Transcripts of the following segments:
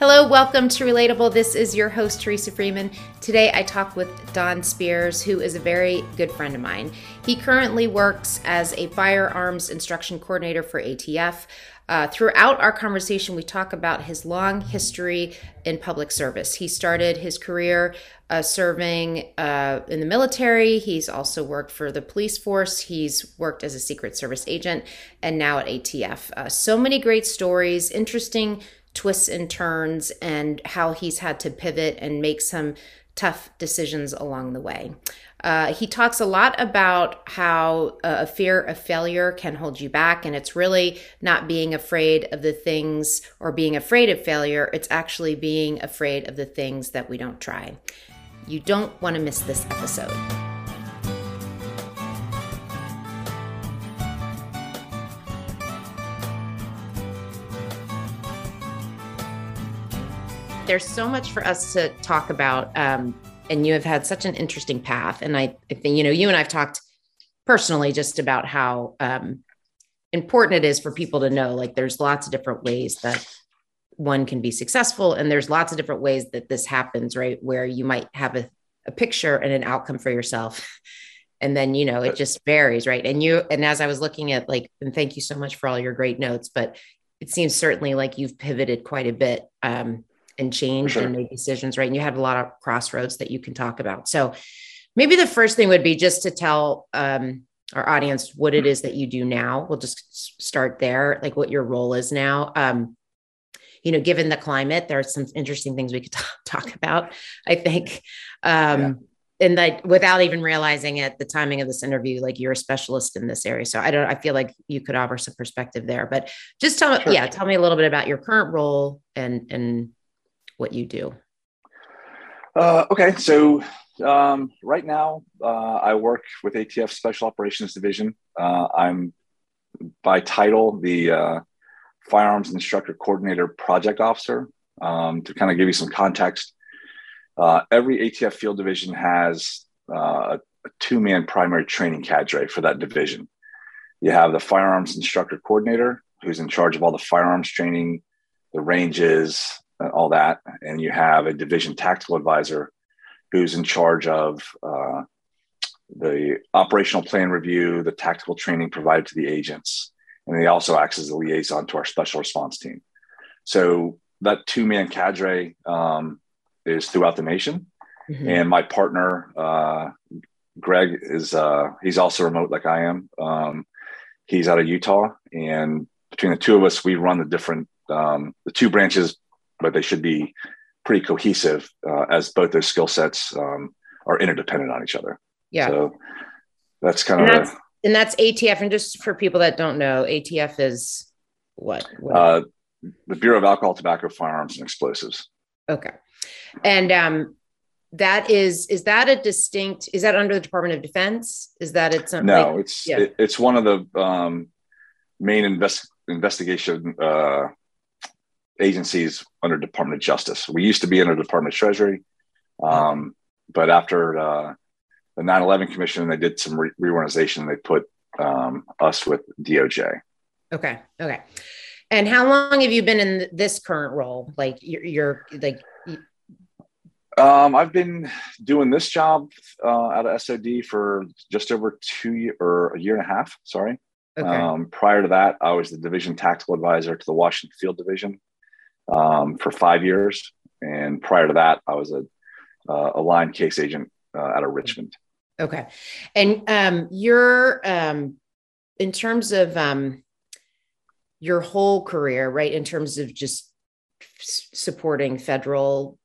Hello, welcome to Relatable. This is your host, Teresa Freeman. Today I talk with Don Spears, who is a very good friend of mine. He currently works as a firearms instruction coordinator for ATF. Uh, throughout our conversation, we talk about his long history in public service. He started his career uh, serving uh, in the military. He's also worked for the police force. He's worked as a Secret Service agent and now at ATF. Uh, so many great stories, interesting twists and turns and how he's had to pivot and make some tough decisions along the way. Uh, he talks a lot about how uh, a fear of failure can hold you back, and it's really not being afraid of the things or being afraid of failure. It's actually being afraid of the things that we don't try. You don't want to miss this episode. There's so much for us to talk about. Um, and you have had such an interesting path. And I, I think, you know, you and I've talked personally just about how um, important it is for people to know like there's lots of different ways that one can be successful. And there's lots of different ways that this happens, right? Where you might have a, a picture and an outcome for yourself. And then, you know, it just varies, right? And you, and as I was looking at like, and thank you so much for all your great notes, but it seems certainly like you've pivoted quite a bit um, and change sure. and make decisions, right? And you have a lot of crossroads that you can talk about. So maybe the first thing would be just to tell um, our audience what it is that you do now. We'll just start there, like what your role is now. Um, you know, given the climate, there are some interesting things we could t- talk about. I think, um, yeah. and that without even realizing it, the timing of this interview, like you're a specialist in this area. So I don't. I feel like you could offer some perspective there. But just tell, sure. yeah, tell me a little bit about your current role and and what you do? Uh, okay, so um, right now uh, I work with ATF Special Operations Division. Uh, I'm by title the uh, Firearms Instructor Coordinator Project Officer. Um, to kind of give you some context, uh, every ATF field division has uh, a two man primary training cadre for that division. You have the Firearms Instructor Coordinator, who's in charge of all the firearms training, the ranges, all that. And you have a division tactical advisor who's in charge of uh, the operational plan review, the tactical training provided to the agents. And he also acts as a liaison to our special response team. So that two man cadre um, is throughout the nation. Mm-hmm. And my partner, uh, Greg, is uh, he's also remote like I am. Um, he's out of Utah. And between the two of us, we run the different, um, the two branches but they should be pretty cohesive uh, as both those skill sets um, are interdependent on each other. Yeah. So that's kind and of that's, a, and that's ATF. And just for people that don't know, ATF is what? what? Uh, the Bureau of Alcohol, Tobacco, Firearms, and Explosives. Okay. And um, that is is that a distinct? Is that under the Department of Defense? Is that it's something? No, like, it's yeah. it, it's one of the um, main invest, investigation uh, agencies under Department of Justice. We used to be under Department of Treasury, um, but after uh, the 9/11 Commission, they did some re- reorganization. They put um, us with DOJ. Okay. Okay. And how long have you been in this current role? Like you're, you're like. Um, I've been doing this job uh, out of SOD for just over two year, or a year and a half. Sorry. Okay. Um, prior to that, I was the division tactical advisor to the Washington Field Division um, for five years. And prior to that, I was a, uh, a line case agent uh, out of Richmond. Okay. And um, you're, um, in terms of um, your whole career, right, in terms of just supporting federal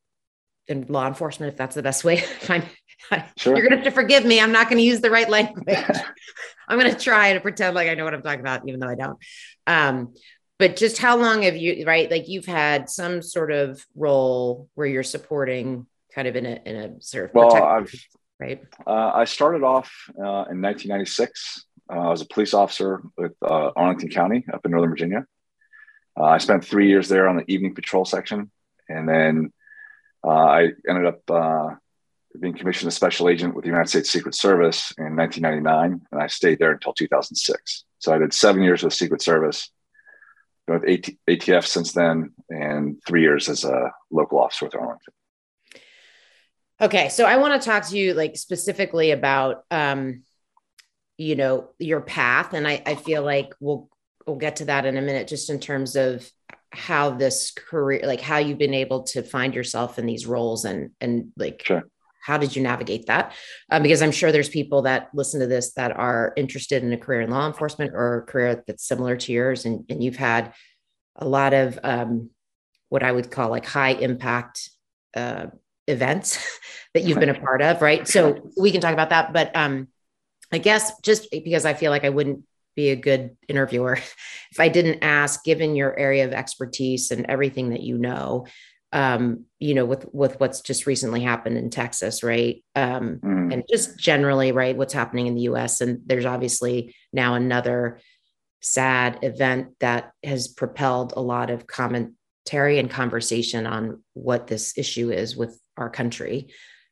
and law enforcement, if that's the best way, I'm, sure. you're going to have to forgive me. I'm not going to use the right language. I'm going to try to pretend like I know what I'm talking about, even though I don't. Um, but just how long have you right like you've had some sort of role where you're supporting kind of in a in a sort of well I've, right? uh, i started off uh, in 1996 uh, i was a police officer with uh, arlington county up in northern virginia. Uh, i spent three years there on the evening patrol section. And then uh, i ended up being commissioned a special agent with the united states secret service in 1999 and i stayed there until 2006 so i did seven years with secret service with ATF since then, and three years as a local officer with Arlington. Okay, so I want to talk to you like specifically about, um, you know, your path, and I, I feel like we'll we'll get to that in a minute, just in terms of how this career, like how you've been able to find yourself in these roles, and and like sure how did you navigate that? Um, because I'm sure there's people that listen to this that are interested in a career in law enforcement or a career that's similar to yours, and, and you've had a lot of um, what I would call like high impact uh, events that you've been a part of, right? So we can talk about that, but um, I guess just because I feel like I wouldn't be a good interviewer if I didn't ask, given your area of expertise and everything that you know, um, you know, with with what's just recently happened in Texas, right? Um, mm. And just generally, right, what's happening in the U.S. And there's obviously now another sad event that has propelled a lot of commentary and conversation on what this issue is with our country,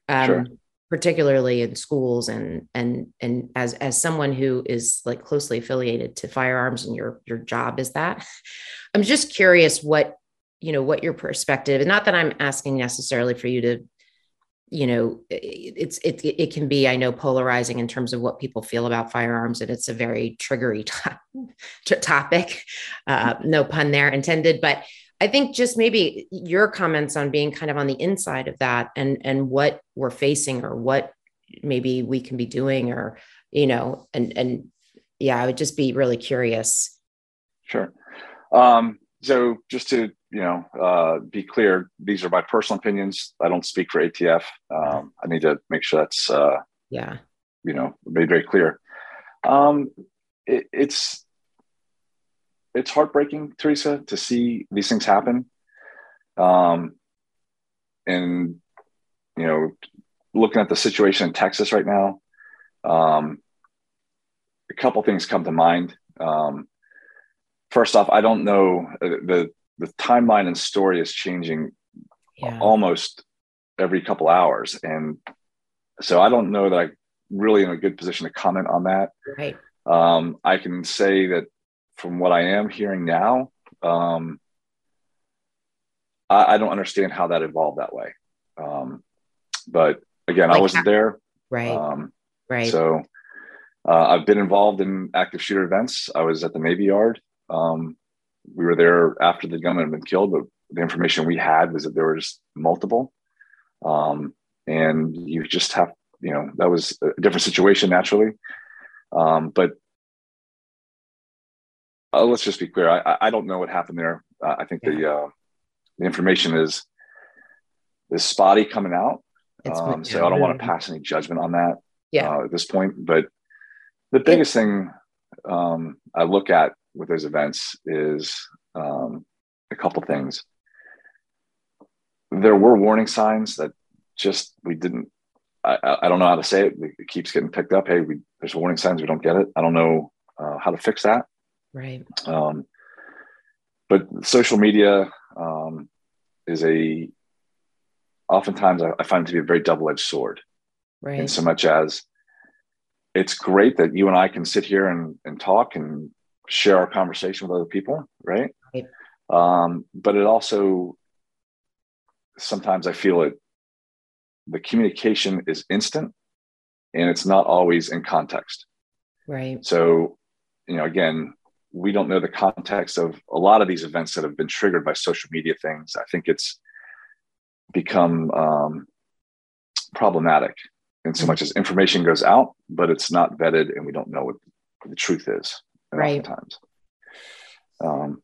um, sure. particularly in schools and and and as as someone who is like closely affiliated to firearms and your your job is that. I'm just curious what you know what your perspective and not that i'm asking necessarily for you to you know it's it, it can be i know polarizing in terms of what people feel about firearms and it's a very triggery to- topic uh, no pun there intended but i think just maybe your comments on being kind of on the inside of that and and what we're facing or what maybe we can be doing or you know and and yeah i would just be really curious. Sure. Um so just to you know uh, be clear, these are my personal opinions. I don't speak for ATF. Um, I need to make sure that's uh, yeah you know made very clear. Um, it, it's it's heartbreaking, Teresa, to see these things happen. Um, and you know, looking at the situation in Texas right now, um, a couple things come to mind. Um, first off, I don't know uh, the the timeline and story is changing yeah. almost every couple hours, and so I don't know that I really in a good position to comment on that. Right. Um, I can say that from what I am hearing now, um, I, I, don't understand how that evolved that way. Um, but again, like I wasn't how, there. Right. Um, right. So uh, I've been involved in active shooter events. I was at the Navy Yard um, we were there after the gunman had been killed, but the information we had was that there was multiple. Um, and you just have, you know, that was a different situation naturally. Um, but uh, let's just be clear. I, I don't know what happened there. Uh, I think yeah. the uh, the information is is spotty coming out. Um, so I don't want to pass any judgment on that yeah. uh, at this point. But the biggest yeah. thing um, I look at with those events is um, a couple things. There were warning signs that just we didn't. I, I don't know how to say it. It keeps getting picked up. Hey, we, there's warning signs. We don't get it. I don't know uh, how to fix that. Right. Um, but social media um, is a oftentimes I, I find it to be a very double-edged sword. Right. In so much as it's great that you and I can sit here and, and talk and share our conversation with other people, right? right. Um, but it also sometimes I feel it the communication is instant and it's not always in context. Right. So, you know, again, we don't know the context of a lot of these events that have been triggered by social media things. I think it's become um, problematic in so mm-hmm. much as information goes out, but it's not vetted and we don't know what the truth is right. oftentimes. Um,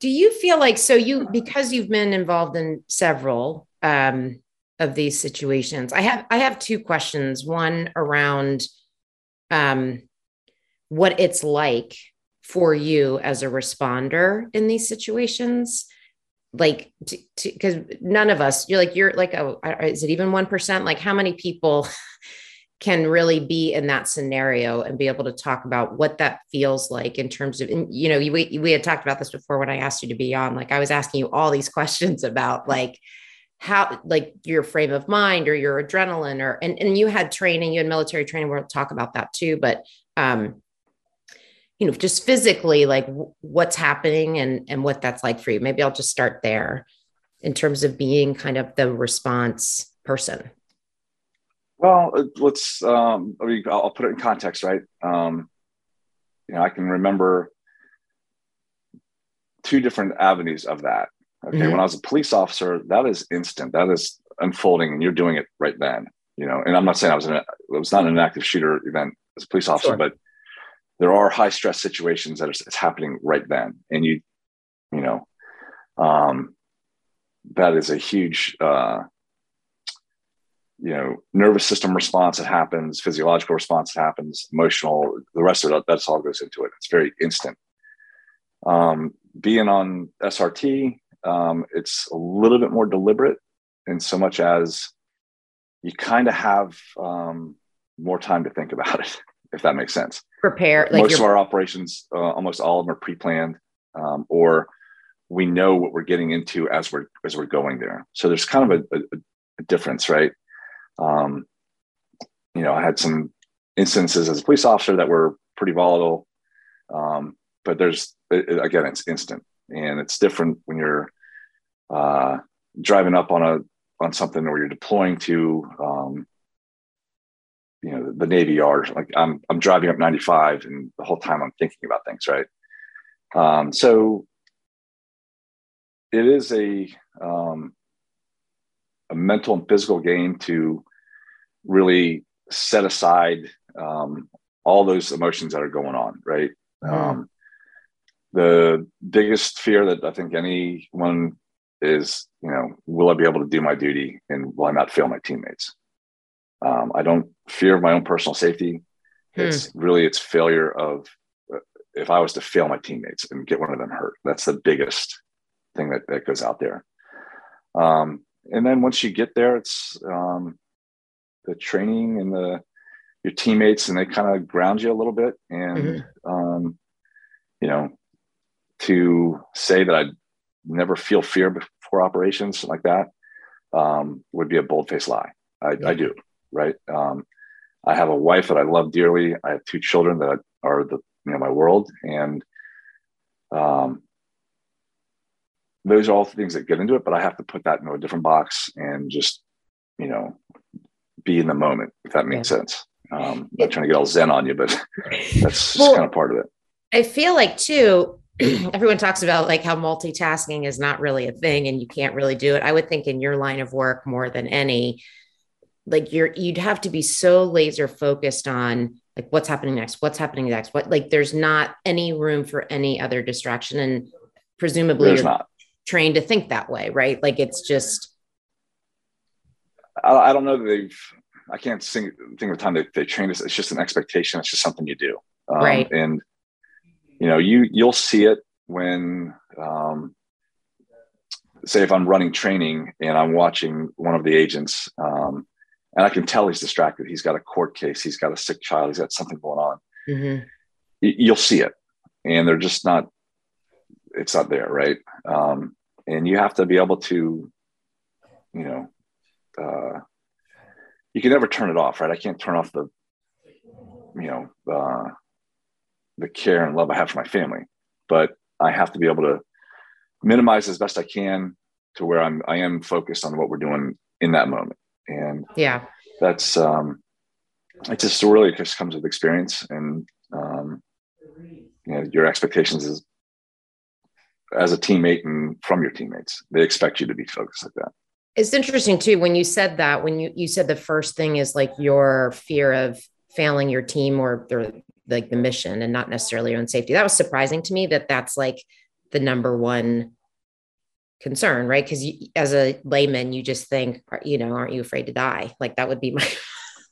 Do you feel like so you because you've been involved in several um, of these situations? I have I have two questions. One around um, what it's like for you as a responder in these situations like because none of us you're like you're like oh is it even 1% like how many people can really be in that scenario and be able to talk about what that feels like in terms of, you know, we, we had talked about this before when I asked you to be on, like I was asking you all these questions about like, how like your frame of mind or your adrenaline or and, and you had training you had military training we'll talk about that too but um you know, just physically, like what's happening and and what that's like for you. Maybe I'll just start there in terms of being kind of the response person. Well, uh, let's. Um, I mean, I'll put it in context, right? Um, you know, I can remember two different avenues of that. Okay, mm-hmm. when I was a police officer, that is instant. That is unfolding, and you're doing it right then. You know, and I'm not saying I was in a, it was not an active shooter event as a police officer, sure. but there are high stress situations that are it's happening right then, and you, you know, um, that is a huge, uh, you know, nervous system response that happens, physiological response that happens, emotional. The rest of it, that's all goes into it. It's very instant. Um, being on SRT, um, it's a little bit more deliberate in so much as you kind of have um, more time to think about it, if that makes sense. Prepare. Like Most of our operations, uh, almost all of them are pre-planned, um, or we know what we're getting into as we're as we're going there. So there's kind of a, a, a difference, right? Um, you know, I had some instances as a police officer that were pretty volatile, um, but there's it, again, it's instant, and it's different when you're uh, driving up on a on something where you're deploying to um, you know the navy yard. Like i'm i'm driving up 95 and the whole time i'm thinking about things right? Um, so it is a um, a mental and physical game to really set aside um, all those emotions that are going on right mm. the biggest fear that i think anyone is, you know, will I be able to do my duty and will I not fail my teammates? Um, I don't fear my own personal safety. Hmm. It's really it's failure of uh, if I was to fail my teammates and get one of them hurt. That's the biggest thing that, that goes out there. Um, and then once you get there, it's um, the training and the your teammates, and they kind of ground you a little bit. And mm-hmm. um, you know, to say that I never feel fear before operations like that um, would be a bold faced lie. I, yeah. I, do, right? Um, I have a wife that I love dearly. I have two children that are the you know my world, and um, those are all things that get into it. But I have to put that into a different box and just you know be in the moment, if that makes yeah. sense. Um, I'm not trying to get all zen on you, but that's well, kind of part of it. I feel like too everyone talks about like how multitasking is not really a thing and you can't really do it. I would think in your line of work more than any, like you're you'd have to be so laser focused on like what's happening next, what's happening next, what like there's not any room for any other distraction. And presumably there's not. Trained to think that way, right? Like it's just I, I don't know that they've I can't sing, think of the time they, they trained us. It's just an expectation. It's just something you do. Um, right. And you know you you'll see it when um, say if i'm running training and i'm watching one of the agents um, and i can tell he's distracted he's got a court case he's got a sick child he's got something going on mm-hmm. you'll see it and they're just not it's not there right um, and you have to be able to you know uh, you can never turn it off right i can't turn off the you know uh, the care and love I have for my family. But I have to be able to minimize as best I can to where I'm I am focused on what we're doing in that moment. And yeah, that's um it just really just comes with experience and um you know your expectations is as a teammate and from your teammates. They expect you to be focused like that. It's interesting too when you said that when you you said the first thing is like your fear of failing your team or, like the mission and not necessarily your own safety. That was surprising to me that that's like the number one concern, right? Because as a layman, you just think, you know, aren't you afraid to die? Like that would be my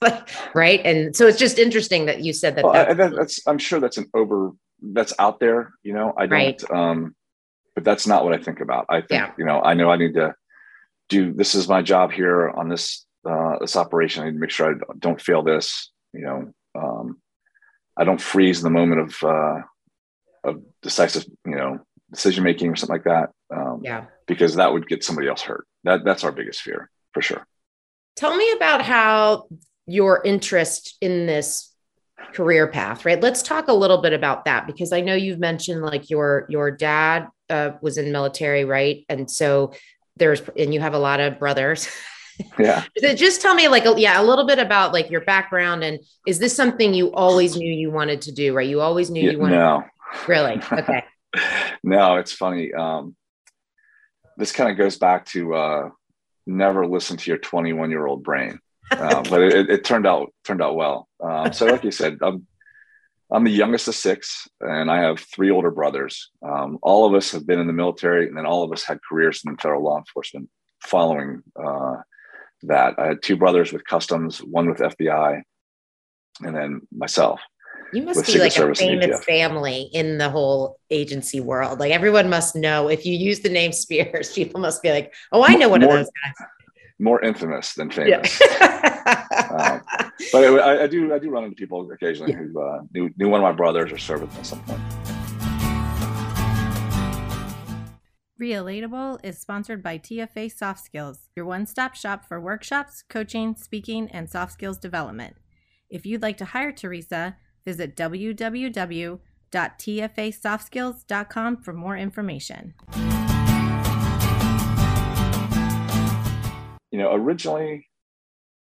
right. And so it's just interesting that you said that. Well, that, that's I'm sure that's an over that's out there. You know, I don't. Right. Um, but that's not what I think about. I think yeah. you know I know I need to do this is my job here on this uh, this operation. I need to make sure I don't fail this. You know, um, I don't freeze in the moment of uh, of decisive, you know, decision making or something like that. Um, yeah, because that would get somebody else hurt. That that's our biggest fear for sure. Tell me about how your interest in this career path, right? Let's talk a little bit about that because I know you've mentioned like your your dad uh, was in military, right? And so there's and you have a lot of brothers. Yeah. Just tell me like yeah, a little bit about like your background and is this something you always knew you wanted to do, right? You always knew you wanted No. Really? Okay. no, it's funny. Um this kind of goes back to uh never listen to your 21 year old brain. Uh, but it, it, turned out turned out well. Um, so, like you said, I'm I'm the youngest of six, and I have three older brothers. Um, all of us have been in the military, and then all of us had careers in federal law enforcement. Following uh, that, I had two brothers with customs, one with FBI, and then myself. You must be like a famous family in the whole agency world. Like everyone must know if you use the name Spears, people must be like, "Oh, I know one more, of those guys." More infamous than famous. Yeah. um, but I, I, do, I do run into people occasionally yeah. who uh, knew, knew one of my brothers or served with them at some point. Relatable is sponsored by TFA Soft Skills, your one stop shop for workshops, coaching, speaking, and soft skills development. If you'd like to hire Teresa, visit www.tfasoftskills.com for more information. You know, originally,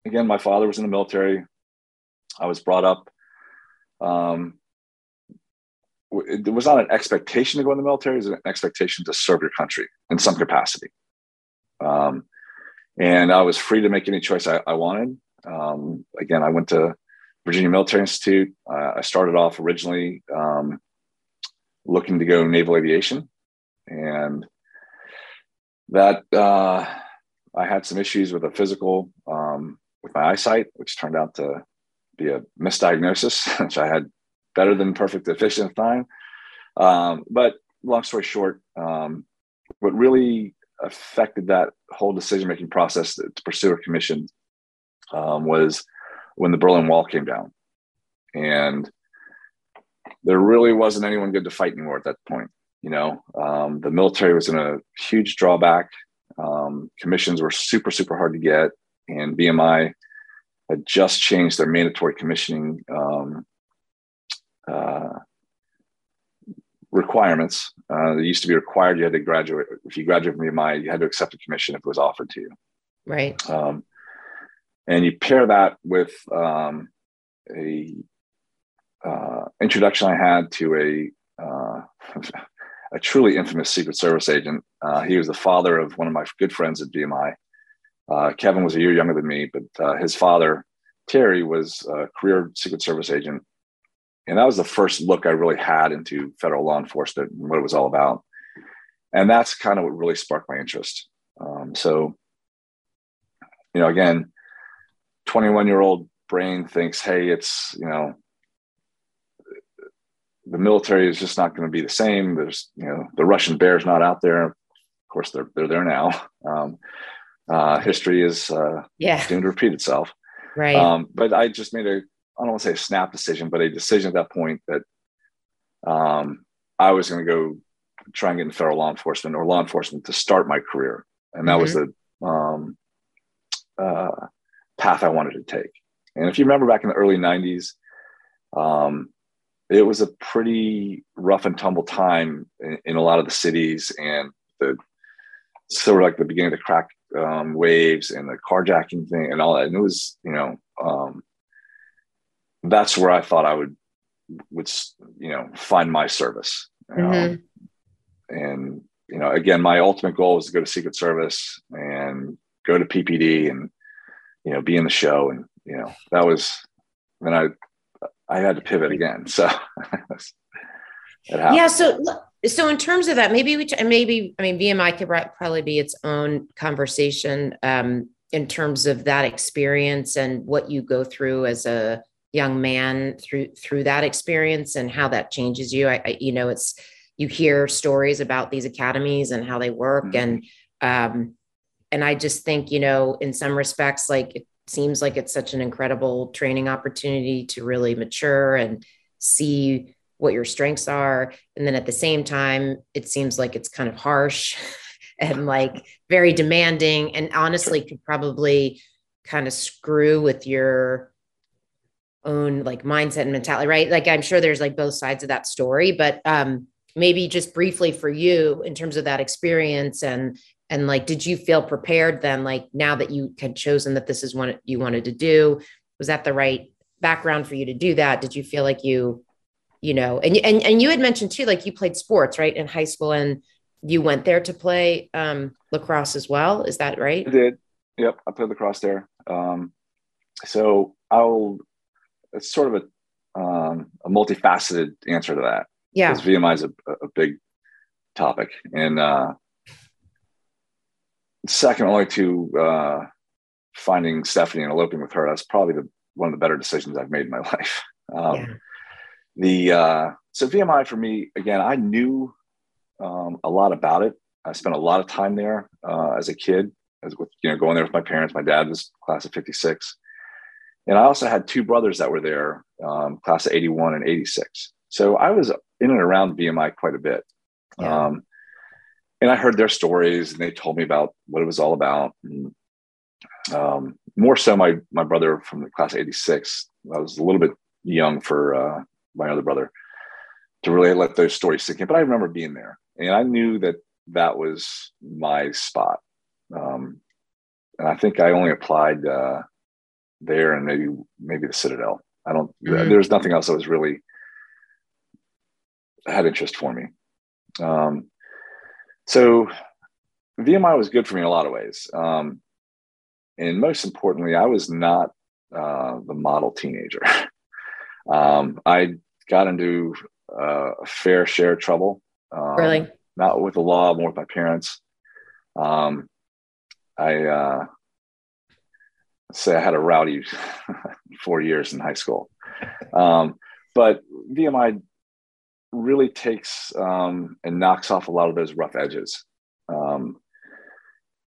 again, my father was in the military. I was brought up. Um, it was not an expectation to go in the military; it was an expectation to serve your country in some capacity. Um, and I was free to make any choice I, I wanted. Um, again, I went to Virginia Military Institute. Uh, I started off originally um, looking to go naval aviation, and that uh, I had some issues with a physical um, my eyesight, which turned out to be a misdiagnosis, which I had better than perfect the time. Um, but long story short, um, what really affected that whole decision making process to, pursue a commission um, was when the Berlin Wall came down. And there really wasn't anyone good to fight anymore at that point. You know, um, the military was in a huge drawback. Um, commissions were super, super hard to get. And VMI had just changed their mandatory commissioning um, uh, requirements. Uh, used to be required you had to graduate. If you graduated from VMI, you had to accept a commission if it was offered to you. Right. Um, and you pair that with um, a uh, introduction I had to a uh, a truly infamous Secret Service agent. Uh, he was the father of one of my good friends at VMI. Uh, Kevin was a year younger than me, but uh, his father, Terry, was a career Secret Service agent. And that was the first look I really had into federal law enforcement and what it was all about. And that's kind of what really sparked my interest. Um, so, you know, again, 21 year old brain thinks, hey, it's, you know, the military is just not going to be the same. There's, you know, the Russian bear is not out there. Of course, they're, they're there now. Um, uh, history is uh, yeah. doomed to repeat itself. Right. Um, but I just made a, I don't want to say a snap decision, but a decision at that point that um, I was going to go try and get in federal law enforcement or law enforcement to start my career. And that mm-hmm. was the um, uh, path I wanted to take. And if you remember back in the early 90s, um, it was a pretty rough and tumble time in, in, a lot of the cities and the sort of like the beginning of the crack um, waves and the carjacking thing and all that. And it was, you know, um, that's where I thought I would would you know find my service. Mm-hmm. and you know, again, my ultimate goal was to go to Secret Service and go to PPD and you know be in the show. And you know that was then I I had to pivot again. So yeah. So so in terms of that, maybe we maybe I mean VMI could probably be its own conversation um, in terms of that experience and what you go through as a young man through through that experience and how that changes you. I, I you know it's you hear stories about these academies and how they work mm-hmm. and um, and I just think you know in some respects like it seems like it's such an incredible training opportunity to really mature and see what your strengths are. And then at the same time it seems like it's kind of harsh and like very demanding and honestly could probably kind of screw with your own like mindset and mentality, right? Like I'm sure there's like both sides of that story, but um maybe just briefly for you in terms of that experience and and like did you feel prepared then like now that you had chosen that this is what you wanted to do? Was that the right background for you to do that? Did you feel like you you know and and, and you had mentioned too like you played sports right in high school and you went there to play um, lacrosse as well. Is that right? I did. Yep. I played lacrosse there. Um, so i'll it's sort of a um, a multifaceted answer to that. Yeah. Because vmi is a, a big topic. And uh, second only to uh, finding Stephanie and eloping with her. That's probably the, one of the better decisions I've made in my life. Um, yeah. The uh, so VMI for me again, I knew um, a lot about it. I spent a lot of time there uh, as a kid, as with you know going there with my parents. My dad was class of '56, and I also had two brothers that were there, um, class of '81 and '86. So I was in and around VMI quite a bit. Yeah. Um, and I heard their stories and they told me about what it was all about. And, um, more so, my my brother from the class '86. I was a little bit young for uh, my other brother to really let those stories sink in, but I remember being there, and I knew that that was my spot. Um, and I think I only applied uh, there and maybe maybe the Citadel. I don't. Mm-hmm. There's nothing else that was really had interest for me. Um, so VMI was good for me in a lot of ways. Um, and most importantly, I was not uh, the model teenager. um, I got into uh, a fair share of trouble. Um, really? Not with the law, more with my parents. Um, I uh, say I had a rowdy four years in high school. Um, but VMI really takes um, and knocks off a lot of those rough edges. Um,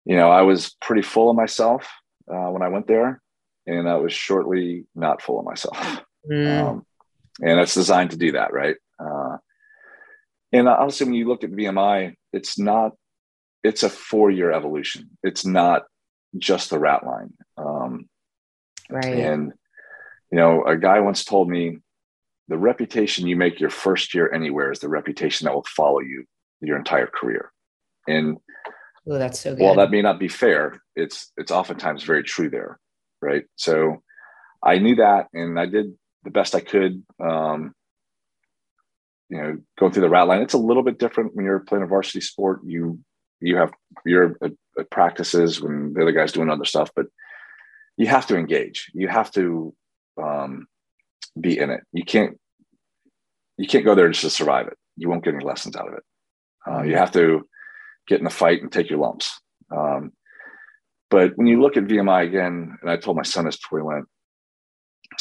you know, I was pretty full of myself uh, when I went there, and I was shortly not full of myself. Mm. And it's designed to do that, right? Uh, and honestly, when you look at VMI, it's not, it's a four year evolution. It's not just the rat line. Um, right. And, you know, a guy once told me the reputation you make your first year anywhere is the reputation that will follow you your entire career. And oh, that's so good. While that may not be fair, it's it's oftentimes very true there, right? So I knew that, and I did the best I could. Um, you know, going through the rat line, it's a little bit different when you're playing a varsity sport. You you have your practices when the other guy's doing other stuff, but you have to engage. You have to um, be in it. You can't you can't go there just to survive it. You won't get any lessons out of it. Uh, you have to get in the fight and take your lumps. Um, but when you look at VMI again, and I told my son this before he went,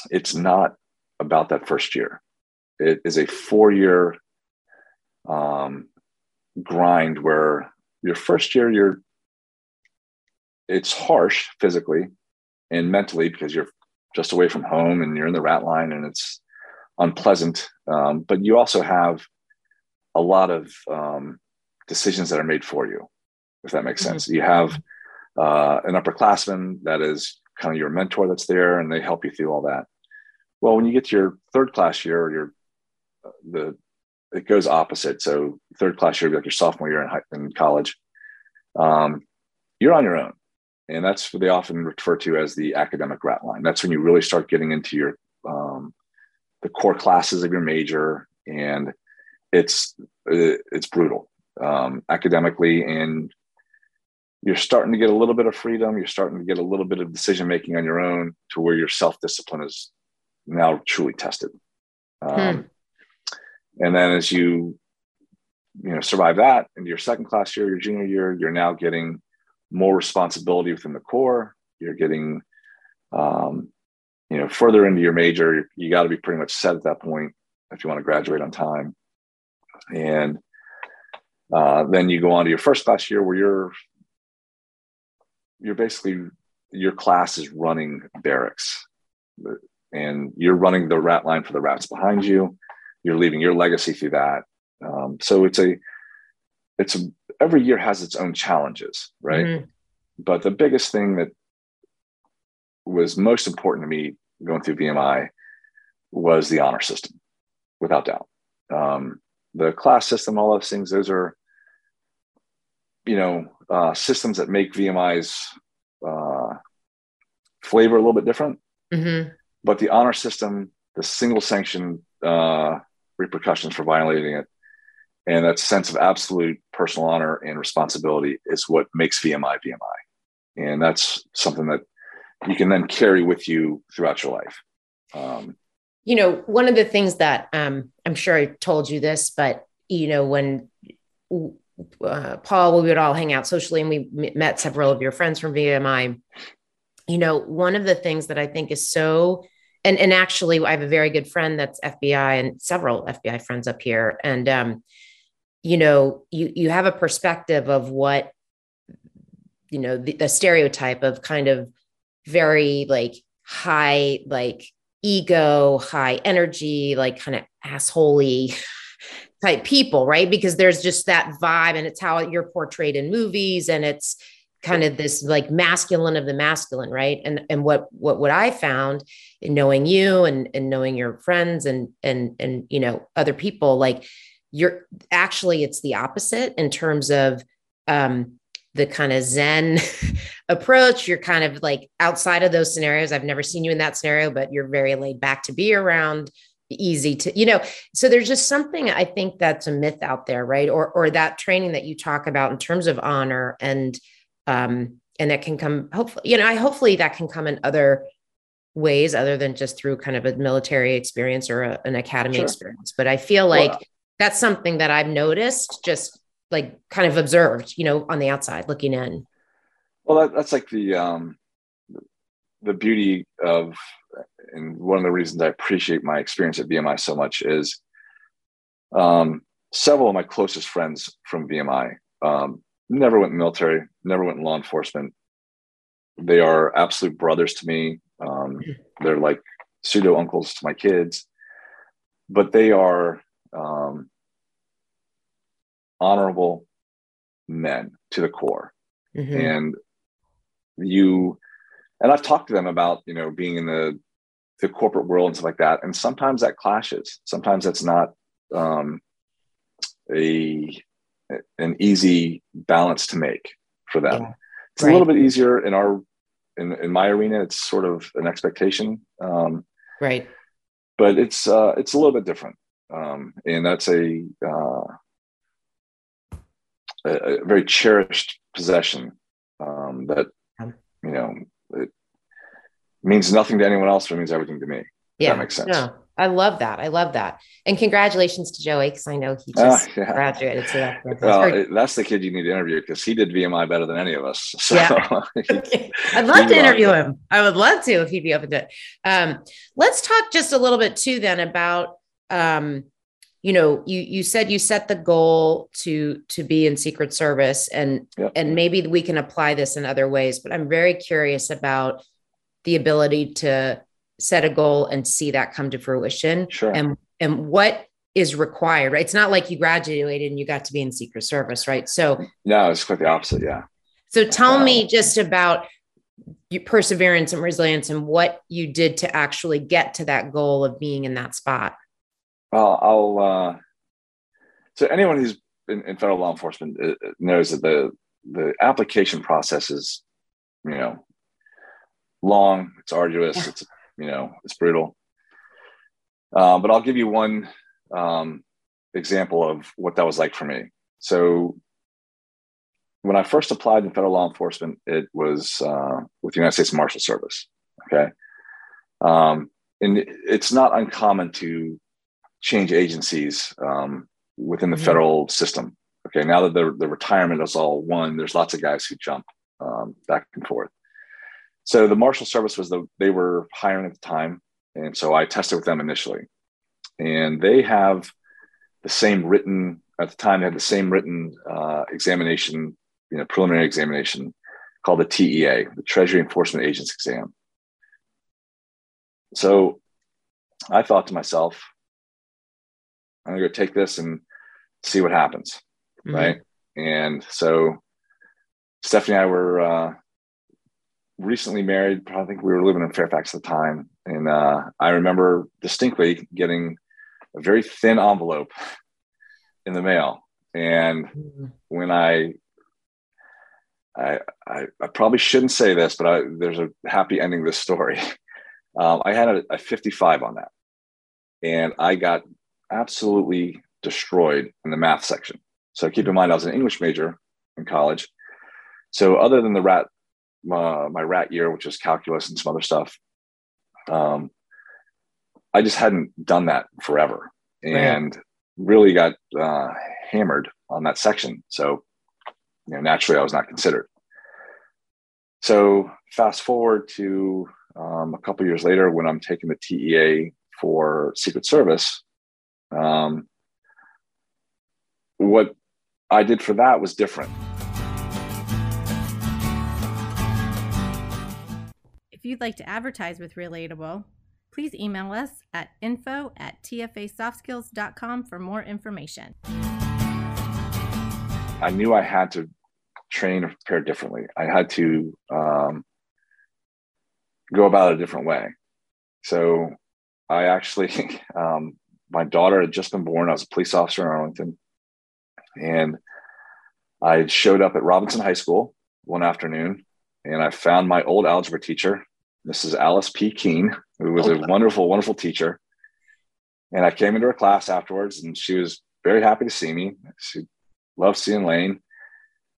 it's not about that first year. It is a four year um, grind where your first year, you're it's harsh physically and mentally because you're just away from home and you're in the rat line and it's unpleasant. Um, but you also have a lot of um, decisions that are made for you, if that makes mm-hmm. sense. You have uh, an upperclassman that is kind of your mentor that's there and they help you through all that. Well, when you get to your third class year or your uh, the it goes opposite. So third class year, be like your sophomore year in, high, in college, um, you're on your own and that's what they often refer to as the academic rat line. That's when you really start getting into your um, the core classes of your major, and it's it's brutal um, academically, and you're starting to get a little bit of freedom. You're starting to get a little bit of decision making on your own, to where your self discipline is now truly tested. Um, hmm. And then as you you know survive that into your second class year, your junior year, you're now getting more responsibility within the corps. You're getting, um, you know, further into your major. You got to be pretty much set at that point if you want to graduate on time. And uh, then you go on to your first class year where you're you're basically your class is running barracks and you're running the rat line for the rats behind you you're leaving your legacy through that um, so it's a it's a, every year has its own challenges, right? Mm-hmm. But the biggest thing that was most important to me going through VMI was the honor system, without doubt. Um, the class system, all those things, those are, you know, uh, systems that make VMI's uh, flavor a little bit different. Mm-hmm. But the honor system, the single sanction uh, repercussions for violating it, and that sense of absolute personal honor and responsibility is what makes VMI VMI. And that's something that you can then carry with you throughout your life. Um, you know, one of the things that um, I'm sure I told you this, but you know, when uh, Paul, we would all hang out socially, and we met several of your friends from VMI. You know, one of the things that I think is so, and and actually, I have a very good friend that's FBI and several FBI friends up here, and um, you know, you you have a perspective of what, you know, the, the stereotype of kind of very like high, like ego, high energy, like kind of assholey type people, right? Because there's just that vibe and it's how you're portrayed in movies and it's kind of this like masculine of the masculine, right? And and what what what I found in knowing you and and knowing your friends and and and you know other people like you're actually it's the opposite in terms of um the kind of zen approach. You're kind of like outside of those scenarios. I've never seen you in that scenario but you're very laid back to be around easy to you know so there's just something i think that's a myth out there right? Or or that training that you talk about in terms of honor and um and that can come hopefully you know i hopefully that can come in other ways other than just through kind of a military experience or a, an academy sure. experience but i feel like well, that's something that i've noticed just like kind of observed you know on the outside looking in well that, that's like the um the beauty of and one of the reasons I appreciate my experience at VMI so much is um, several of my closest friends from VMI um, never went military, never went in law enforcement. They are absolute brothers to me. Um, they're like pseudo uncles to my kids, but they are um, honorable men to the core. Mm-hmm. And you, and I've talked to them about, you know, being in the the corporate world and stuff like that. And sometimes that clashes. Sometimes that's not um, a an easy balance to make for them. Yeah. It's right. a little bit easier in our in, in my arena. It's sort of an expectation, um, right? But it's uh, it's a little bit different, um, and that's a, uh, a, a very cherished possession um, that you know it, means nothing to anyone else, but it means everything to me. Yeah, that makes sense. No, I love that. I love that. And congratulations to Joey because I know he ah, just yeah. graduated. So that's, that's, well, that's the kid you need to interview because he did VMI better than any of us. So yeah. I'd love to interview him. I would love to if he'd be open to it. Um, let's talk just a little bit too then about um, you know you you said you set the goal to to be in secret service and yep. and maybe we can apply this in other ways but i'm very curious about the ability to set a goal and see that come to fruition. Sure. and and what is required right? It's not like you graduated and you got to be in secret service right? So no it's quite the opposite yeah. So tell me just about your perseverance and resilience and what you did to actually get to that goal of being in that spot. Well i'll uh so anyone who's in, in federal law enforcement uh, knows that the the application process is you know long, it's arduous, yeah. it's you know, it's brutal. Um, but I'll give you one um, example of what that was like for me. So when I first applied in federal law enforcement, it was uh, with the United States Marshal Service. Okay. Um, and it's not uncommon to change agencies um, within the mm-hmm. federal system. Okay. Now that the, the retirement is all one, there's lots of guys who jump um, back and forth. So the Marshal Service was the they were hiring at the time, and so I tested with them initially, and they have the same written at the time. They had the same written uh, examination, you know, preliminary examination called the TEA, the Treasury Enforcement Agents Exam. So I thought to myself, I'm gonna go take this and see what happens, mm-hmm. right? And so Stephanie and I were uh, recently married. I think we were living in Fairfax at the time, and uh, I remember distinctly getting a very thin envelope in the mail. And mm-hmm. when I, I, I, I, probably shouldn't say this, but I, there's a happy ending to this story. Um, I had a, a 55 on that, and I got absolutely destroyed in the math section. So keep in mind, I was an English major in college. So other than the rat, uh, my rat year, which was calculus and some other stuff, um, I just hadn't done that forever, and right. really got uh, hammered on that section. So, you know, naturally, I was not considered. So fast forward to um, a couple years later, when I'm taking the TEA for Secret Service, um, what I did for that was different. You'd like to advertise with Relatable, please email us at info at tfasoftskills.com for more information. I knew I had to train or prepare differently. I had to um, go about it a different way. So I actually, um, my daughter had just been born. I was a police officer in Arlington. And I showed up at Robinson High School one afternoon and I found my old algebra teacher, Mrs. Alice P. Keene, who was a wonderful, wonderful teacher. And I came into her class afterwards and she was very happy to see me. She loved seeing Lane.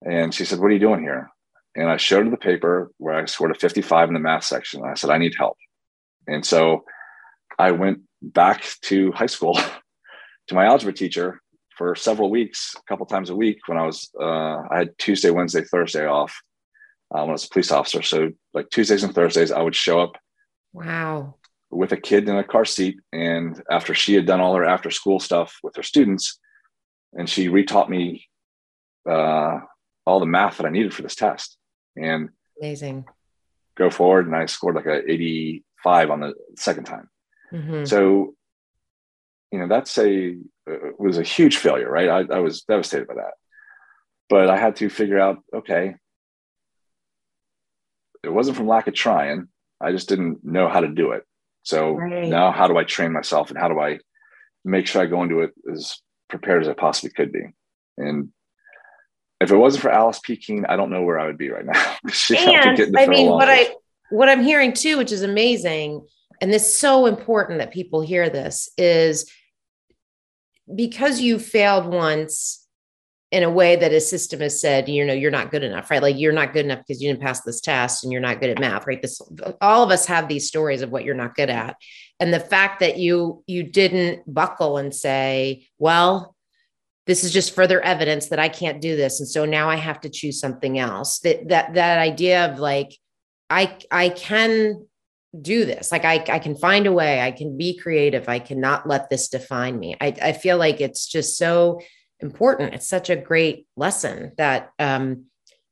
And she said, What are you doing here? And I showed her the paper where I scored a 55 in the math section. And I said, I need help. And so I went back to high school to my algebra teacher for several weeks, a couple times a week when I was, uh, I had Tuesday, Wednesday, Thursday off uh, when I was a police officer. So like Tuesdays and Thursdays, I would show up. Wow. With a kid in a car seat. And after she had done all her after school stuff with her students, and she retaught me uh, all the math that I needed for this test. And amazing. Go forward, and I scored like a 85 on the second time. Mm-hmm. So, you know, that's a uh, was a huge failure, right? I, I was devastated by that. But I had to figure out, okay, it wasn't from lack of trying. I just didn't know how to do it. So right. now, how do I train myself, and how do I make sure I go into it as prepared as I possibly could be? And if it wasn't for Alice P. Keene, I don't know where I would be right now. and I mean, what I what I'm hearing too, which is amazing, and this is so important that people hear this, is because you failed once in a way that a system has said, you know, you're not good enough, right? Like you're not good enough because you didn't pass this test and you're not good at math, right? This all of us have these stories of what you're not good at. And the fact that you you didn't buckle and say, well, this is just further evidence that I can't do this. And so now I have to choose something else. That that that idea of like, I I can do this. Like I, I can find a way, I can be creative. I cannot let this define me. I, I feel like it's just so important. It's such a great lesson that um,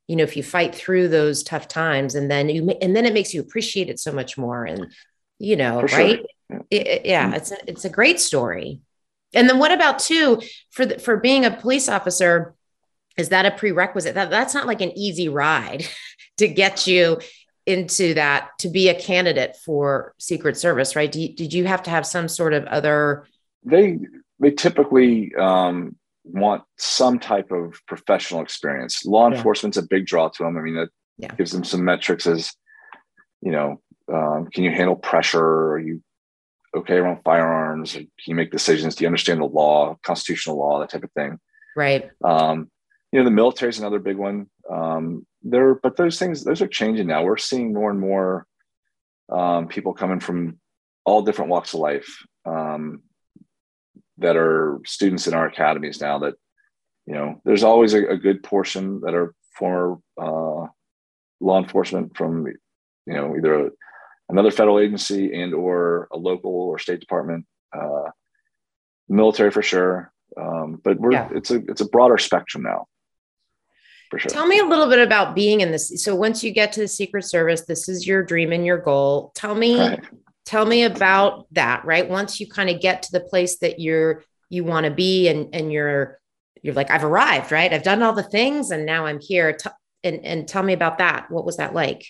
you know, if you fight through those tough times and then you and then it makes you appreciate it so much more. And you know, For right? Sure. It, yeah, it's a, it's a great story. And then what about too for the, for being a police officer? Is that a prerequisite? That that's not like an easy ride to get you into that to be a candidate for Secret Service, right? You, did you have to have some sort of other? They they typically um, want some type of professional experience. Law yeah. enforcement's a big draw to them. I mean, that yeah. gives them some metrics as you know, um, can you handle pressure? Are you okay around firearms? Can you make decisions? Do you understand the law, constitutional law, that type of thing? Right. Um, you know, the military is another big one. Um, there, but those things, those are changing now. We're seeing more and more um, people coming from all different walks of life um, that are students in our academies now. That you know, there's always a, a good portion that are former uh, law enforcement from you know either a, another federal agency and or a local or state department, uh, military for sure. Um, but we're yeah. it's a it's a broader spectrum now. For sure. Tell me a little bit about being in this. So once you get to the Secret Service, this is your dream and your goal. Tell me, right. Tell me about that. Right. Once you kind of get to the place that you're you want to be, and and you're you're like, I've arrived. Right. I've done all the things, and now I'm here. T- and and tell me about that. What was that like?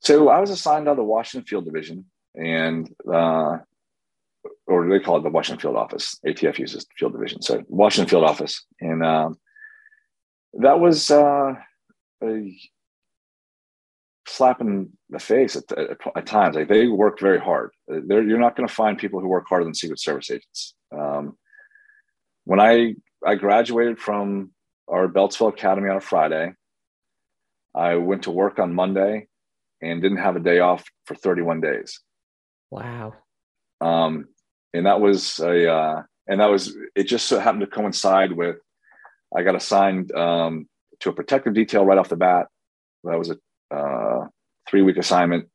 So I was assigned on the Washington Field Division, and uh, or they call it the Washington Field Office. ATF uses Field Division, so Washington Field Office, and um, that was uh, a slap in the face at, at, at times. Like they work very hard. They're, you're not going to find people who work harder than Secret Service agents. Um, when I I graduated from our Beltsville Academy on a Friday, I went to work on Monday and didn't have a day off for 31 days. Wow. Um, and that was a uh, and that was it. Just so happened to coincide with I got assigned um, to a protective detail right off the bat. That was a uh, three week assignment.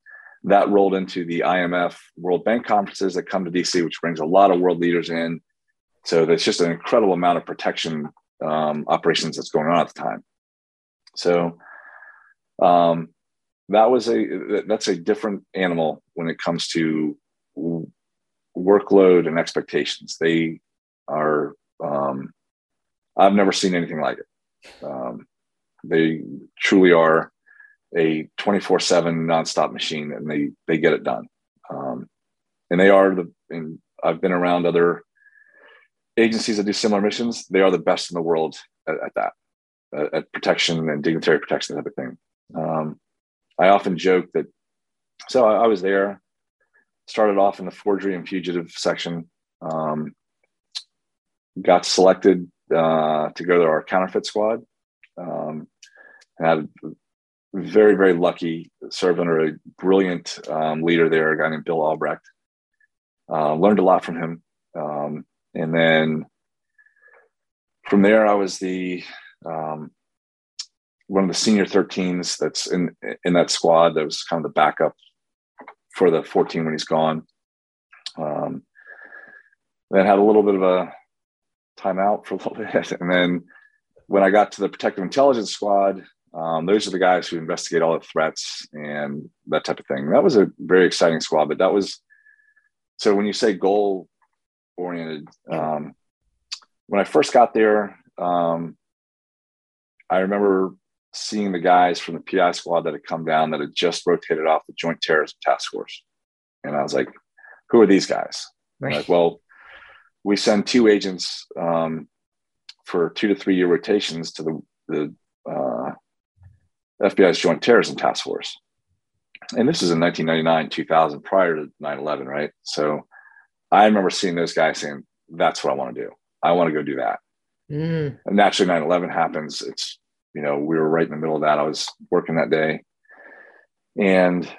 That rolled into the IMF World Bank conferences that come to DC, which brings a lot of world leaders in. So there's just an incredible amount of protection um, operations that's going on at the time. So um, that was a that's a different animal when it comes to workload and expectations. They are um, I've never seen anything like it. Um, they truly are a 24 7 nonstop machine and they they get it done. Um, and they are the and i've been around other agencies that do similar missions. They are the best in the world at, at that at, at, protection and dignitary protection type of thing. Um, i often joke that so I, I, was there started off in the forgery and fugitive section um, got selected uh, to go to our counterfeit squad um, had very, very lucky, served under a brilliant um, leader there, a guy named Bill Albrecht. Uh, learned a lot from him. Um, and then from there, I was the um, one of the senior 13s that's in in that squad. That was kind of the backup for the 14 when he's gone. Um, then had a little bit of a timeout for a little bit, and then when I got to the protective intelligence squad, um, those are the guys who investigate all the threats and that type of thing. That was a very exciting squad, but that was so when you say goal oriented, um, when I first got there, um, I remember seeing the guys from the PI squad that had come down that had just rotated off the Joint Terrorism Task Force. And I was like, who are these guys? Right. Like, well, we send two agents um, for two to three year rotations to the, the uh, FBI's Joint Terrorism Task Force. And this is in 1999, 2000, prior to 9 11, right? So I remember seeing those guys saying, that's what I want to do. I want to go do that. Mm. And naturally, 9 11 happens. It's, you know, we were right in the middle of that. I was working that day. And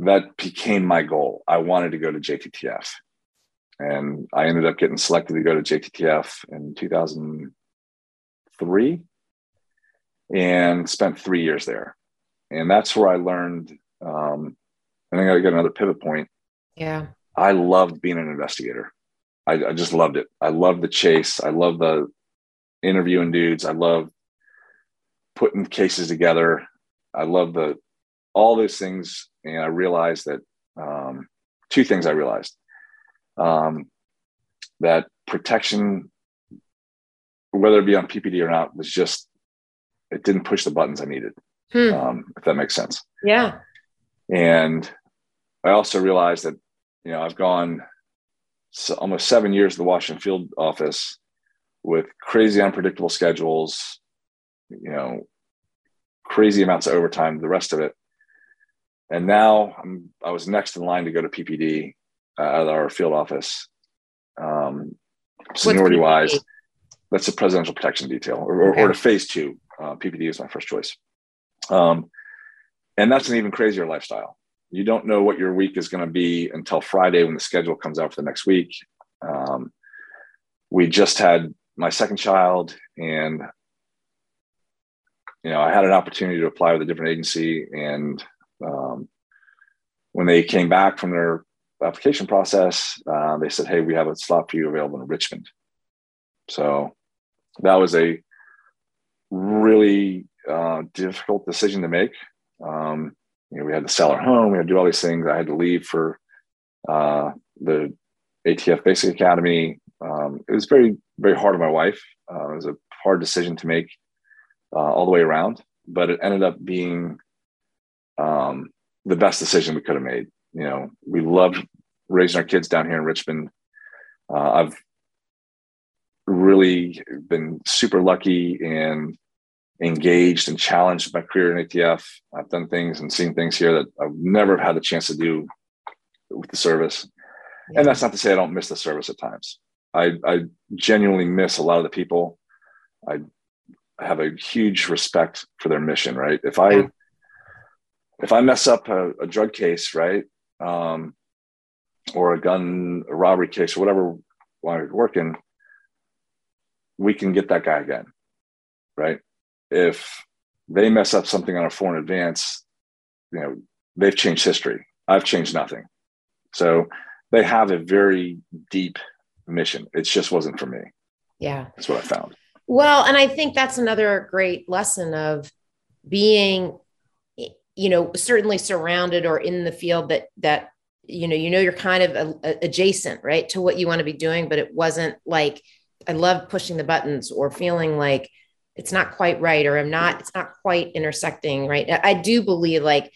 that became my goal. I wanted to go to JTTF. And I ended up getting selected to go to JTTF in 2003 and spent three years there. And that's where I learned. Um, I think I got another pivot point. Yeah. I loved being an investigator. I, I just loved it. I loved the chase. I love the interviewing dudes. I love putting cases together. I love the all those things. And I realized that um, two things I realized um, that protection, whether it be on PPD or not, was just it didn't push the buttons I needed. Hmm. Um, if that makes sense. Yeah. And I also realized that, you know, I've gone so almost seven years in the Washington field office with crazy unpredictable schedules, you know, crazy amounts of overtime, the rest of it. And now I'm, I was next in line to go to PPD uh, at our field office. Um, seniority wise, that's a presidential protection detail or, okay. or, or to phase two uh, PPD is my first choice. Um, and that's an even crazier lifestyle. You don't know what your week is going to be until Friday when the schedule comes out for the next week. Um, we just had my second child, and you know, I had an opportunity to apply with a different agency, and um, when they came back from their application process, uh, they said, "Hey, we have a slot for you available in Richmond." So that was a really uh, difficult decision to make. Um, you know, we had to sell our home, we had to do all these things. I had to leave for uh, the ATF Basic Academy. Um, it was very, very hard on my wife. Uh, it was a hard decision to make uh, all the way around, but it ended up being um, the best decision we could have made. You know, we loved raising our kids down here in Richmond. Uh, I've really been super lucky and engaged and challenged my career in ATF. I've done things and seen things here that I've never had the chance to do with the service. And that's not to say I don't miss the service at times. I, I genuinely miss a lot of the people. I have a huge respect for their mission, right? If I yeah. if I mess up a, a drug case, right, um, or a gun a robbery case or whatever while you're working, we can get that guy again, right? If they mess up something on a foreign advance, you know, they've changed history. I've changed nothing. So they have a very deep mission. It just wasn't for me. Yeah. That's what I found. Well, and I think that's another great lesson of being, you know, certainly surrounded or in the field that, that, you know, you know, you're kind of a, a, adjacent, right, to what you want to be doing, but it wasn't like I love pushing the buttons or feeling like it's not quite right or I'm not, it's not quite intersecting, right? I do believe like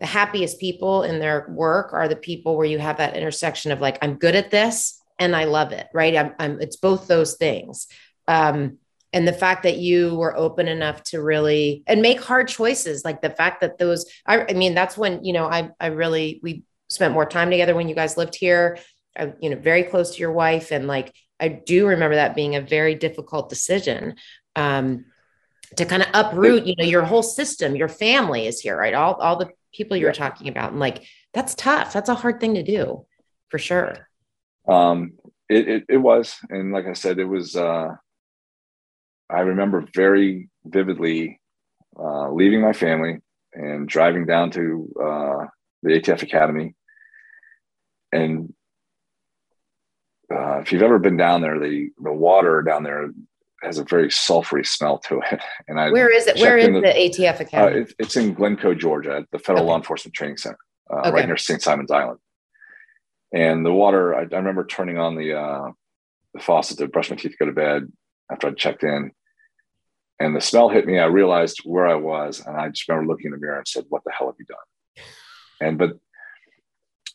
the happiest people in their work are the people where you have that intersection of like, I'm good at this and I love it, right? I'm, I'm it's both those things. Um, and the fact that you were open enough to really and make hard choices like the fact that those I, I, mean that's when you know I I really we spent more time together when you guys lived here I, you know very close to your wife and like I do remember that being a very difficult decision um, to kind of uproot, you know, your whole system, your family is here, right? All, all the people you were talking about. And like, that's tough. That's a hard thing to do for sure. Um, it, it, it was. And like I said, it was, uh, I remember very vividly uh, leaving my family and driving down to uh, the ATF Academy and uh, if you've ever been down there, the the water down there has a very sulfury smell to it. And I where is it? Where is the, the, ATF uh, Academy? Uh, it, it's in Glynco, Georgia, at the Federal okay. Law Enforcement Training Center, uh, okay. right near St. Simons Island. And the water, I, I remember turning on the uh, the faucet to brush my teeth, go to bed after I checked in, and the smell hit me. I realized where I was, and I just remember looking in the mirror and said, "What the hell have you done?" And but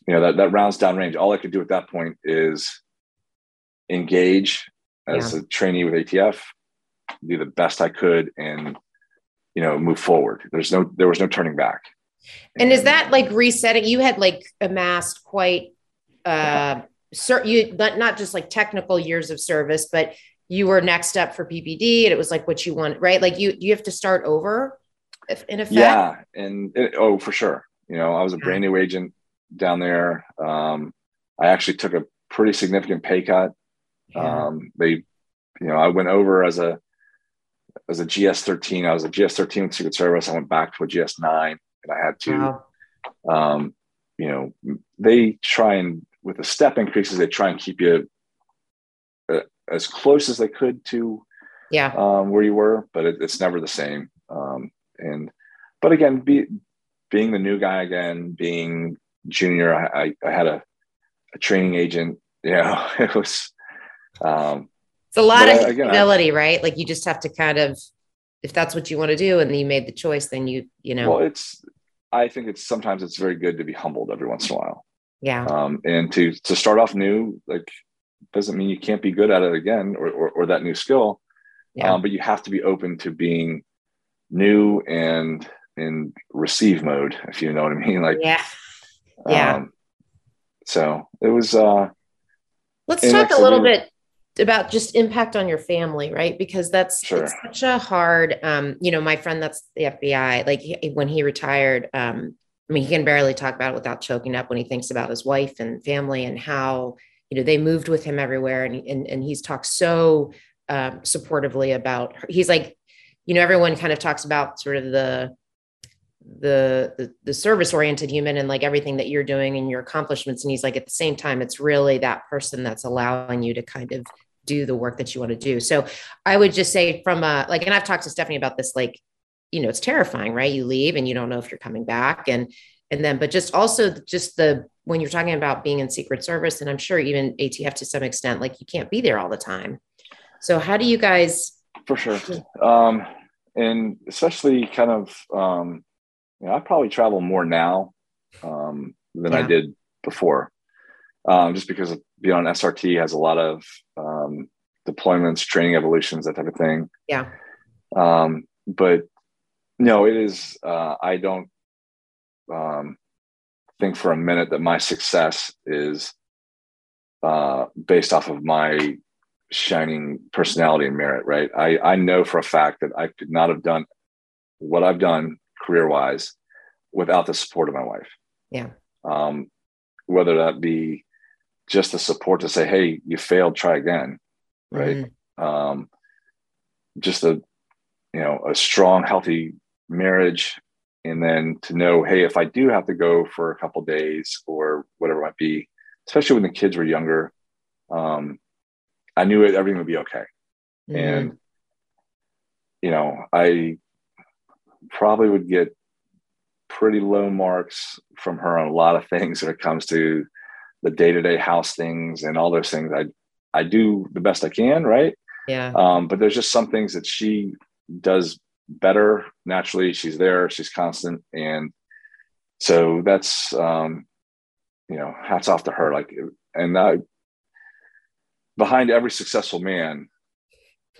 you know that that rounds down range. All I could do at that point is engage as yeah. a trainee with ATF, do the best I could, and you know move forward. There's no there was no turning back. And, and is that like resetting? You had like amassed quite uh cert you not, not just like technical years of service, but you were next up for PPD and it was like what you want, right? Like you you have to start over if, in effect. Yeah, and it, oh for sure. You know, I was a brand new agent down there. Um, I actually took a pretty significant pay cut yeah. Um, they, you know, I went over as a as a GS thirteen. I was a GS thirteen with Secret Service. I went back to a GS nine, and I had to, wow. um, you know, they try and with the step increases, they try and keep you uh, as close as they could to, yeah, um, where you were, but it, it's never the same. Um, and but again, be, being the new guy again, being junior, I, I, I had a, a training agent. You know, it was um, it's a lot of again, ability, right? Like you just have to kind of, if that's what you want to do, and you made the choice, then you, you know. Well, it's. I think it's sometimes it's very good to be humbled every once in a while. Yeah. Um, and to to start off new, like doesn't mean you can't be good at it again or or, or that new skill. Yeah. Um, but you have to be open to being new and in receive mode, if you know what I mean. Like yeah. Yeah. Um, so it was uh let's talk a little bit about just impact on your family, right? Because that's sure. it's such a hard, um, you know, my friend that's the FBI, like he, when he retired, um, I mean, he can barely talk about it without choking up when he thinks about his wife and family and how, you know, they moved with him everywhere. And, and, and he's talked so um, supportively about, her. he's like, you know, everyone kind of talks about sort of the, the, the the service oriented human and like everything that you're doing and your accomplishments and he's like at the same time it's really that person that's allowing you to kind of do the work that you want to do. So i would just say from a like and i've talked to stephanie about this like you know it's terrifying right? You leave and you don't know if you're coming back and and then but just also just the when you're talking about being in secret service and i'm sure even atf to some extent like you can't be there all the time. So how do you guys for sure. Um and especially kind of um you know, I probably travel more now um, than yeah. I did before. Um, just because being on SRT has a lot of um, deployments, training evolutions, that type of thing. Yeah. Um, but no, it is. Uh, I don't um, think for a minute that my success is uh, based off of my shining personality and merit. Right. I I know for a fact that I could not have done what I've done career wise without the support of my wife. Yeah. Um, whether that be just the support to say, "Hey, you failed, try again," right? Mm-hmm. Um, just a you know a strong, healthy marriage, and then to know, hey, if I do have to go for a couple days or whatever it might be, especially when the kids were younger, um, I knew it, everything would be okay. Mm-hmm. And you know, I probably would get pretty low marks from her on a lot of things when it comes to the day-to-day house things and all those things. I I do the best I can, right? Yeah. Um, but there's just some things that she does better naturally. She's there, she's constant, and so that's um, you know, hats off to her. Like, and I, behind every successful man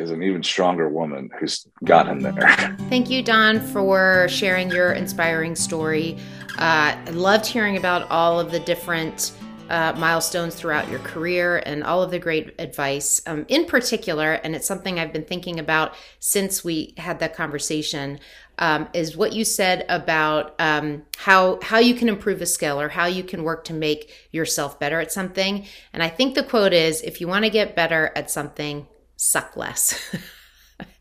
is an even stronger woman who's got him there. Thank you, Don, for sharing your inspiring story. Uh, I loved hearing about all of the different uh, milestones throughout your career and all of the great advice. Um, in particular, and it's something I've been thinking about since we had that conversation, um, is what you said about um, how how you can improve a skill or how you can work to make yourself better at something. And I think the quote is, "If you want to get better at something, suck less."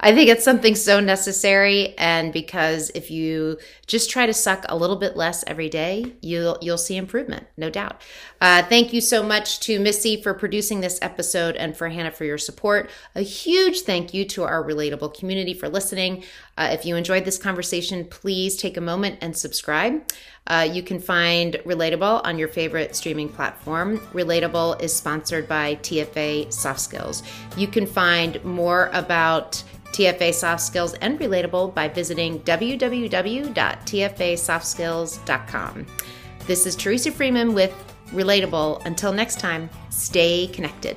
I think it's something so necessary and because if you just try to suck a little bit less every day, you'll you'll see improvement, no doubt. Uh, thank you so much to Missy for producing this episode and for Hannah for your support. A huge thank you to our relatable community for listening. Uh, if you enjoyed this conversation, please take a moment and subscribe. Uh, you can find Relatable on your favorite streaming platform. Relatable is sponsored by TFA Soft Skills. You can find more about TFA Soft Skills and Relatable by visiting www.tfasoftskills.com. This is Teresa Freeman with Relatable. Until next time, stay connected.